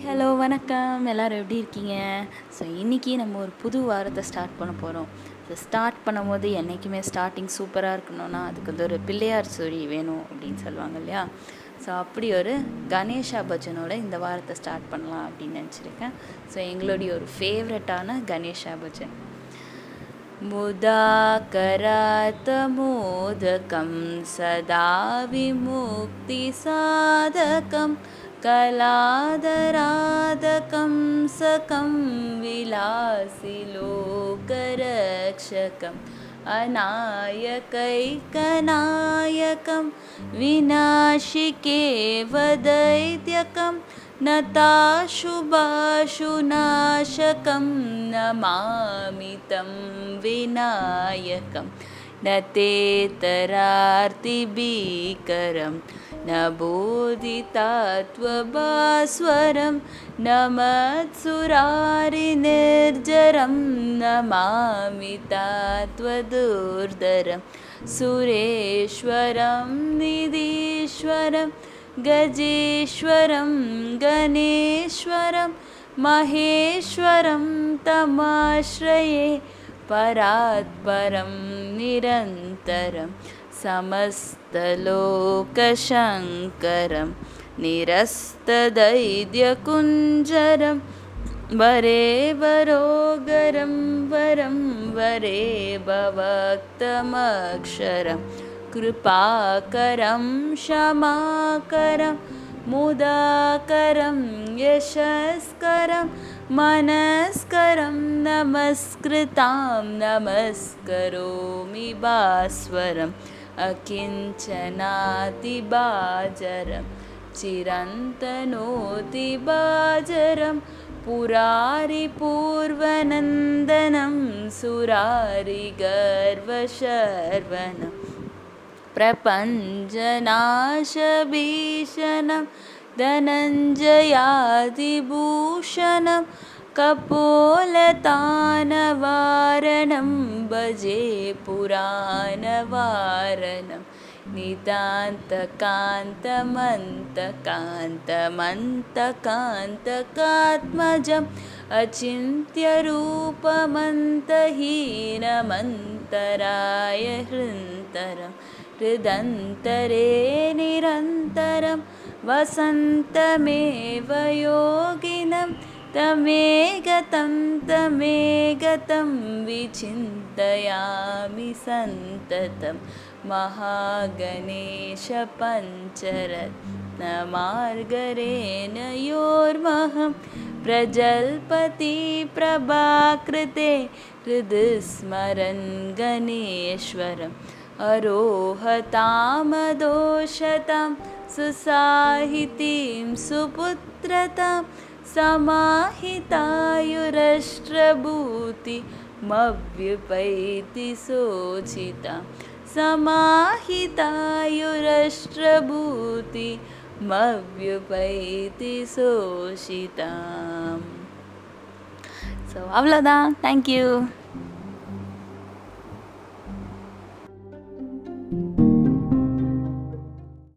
hello வணக்கம் எல்லோரும் எப்படி இருக்கீங்க ஸோ இன்றைக்கி நம்ம ஒரு புது வாரத்தை ஸ்டார்ட் பண்ண போகிறோம் ஸோ ஸ்டார்ட் பண்ணும்போது என்றைக்குமே ஸ்டார்டிங் சூப்பராக இருக்கணும்னா அதுக்கு வந்து ஒரு பிள்ளையார் சுழி வேணும் அப்படின்னு சொல்லுவாங்க இல்லையா ஸோ அப்படி ஒரு கணேஷா பஜனோட இந்த வாரத்தை ஸ்டார்ட் பண்ணலாம் அப்படின்னு நினச்சிருக்கேன் ஸோ எங்களுடைய ஒரு ஃபேவரட்டான கணேஷா பஜன் मुदाकरातमोदकं सदा विमुक्तिसाधकं कलादरादकं सकं विलासिलोकरक्षकम् अनायकैकनायकं विनाशिके वदैत्यकं नताशुभाशुनाशकं नमामि तं विनायकं न तेतरार्तिभीकरं न बोधितात्वभास्वरं न मत्सुरारिनिर्जरं नमामि तात्वदुर्धरं सुरेश्वरं निधीश्वरं गजेश्वरं गणेश्वरं महेश्वरं तमाश्रये परात्परं निरन्तरं समस्तलोकशङ्करं निरस्तदैद्यकुञ्जरं वरे वरोगरं वरं वरे भवक्तमक्षरं कृपाकरं क्षमाकरं मुदाकरं यशस्करं मनस्करं नमस्कृतां नमस्करोमि भास्वरम् अकिञ्चनातिबाजरं चिरन्तनोतिबाजरं पुरारिपूर्वनन्दनं सुरारिगर्वशर्वनं प्रपञ्चनाशभीषणं धनञ्जयादिभूषणं कपोलतानवारणं भजे पुराणवारणं नितान्तकान्तमन्तकान्तमन्तकान्तकात्मजम् अचिन्त्यरूपमन्तहीनमन्तराय हृन्तरं हृदन्तरे निरन्तरं वसन्तमेव योगिनं तमेगतं तमेगतं विचिन्तयामि सन्ततं महागणेशपञ्चरत्नमार्गरेण योर्महं प्रजल्पति प्रभाकृते हृदस्मरन् गणेश्वरम् अरोहतामदोषतां सुसाहितीं सुपुत्रतां समाहितायुरष्ट्रभूतिमव्युपैति शोचिता समाहितायुरष्ट्रभूतिमव्युपैति शोषिताम् ஸோ அவ்வளோதான் தேங்க்யூ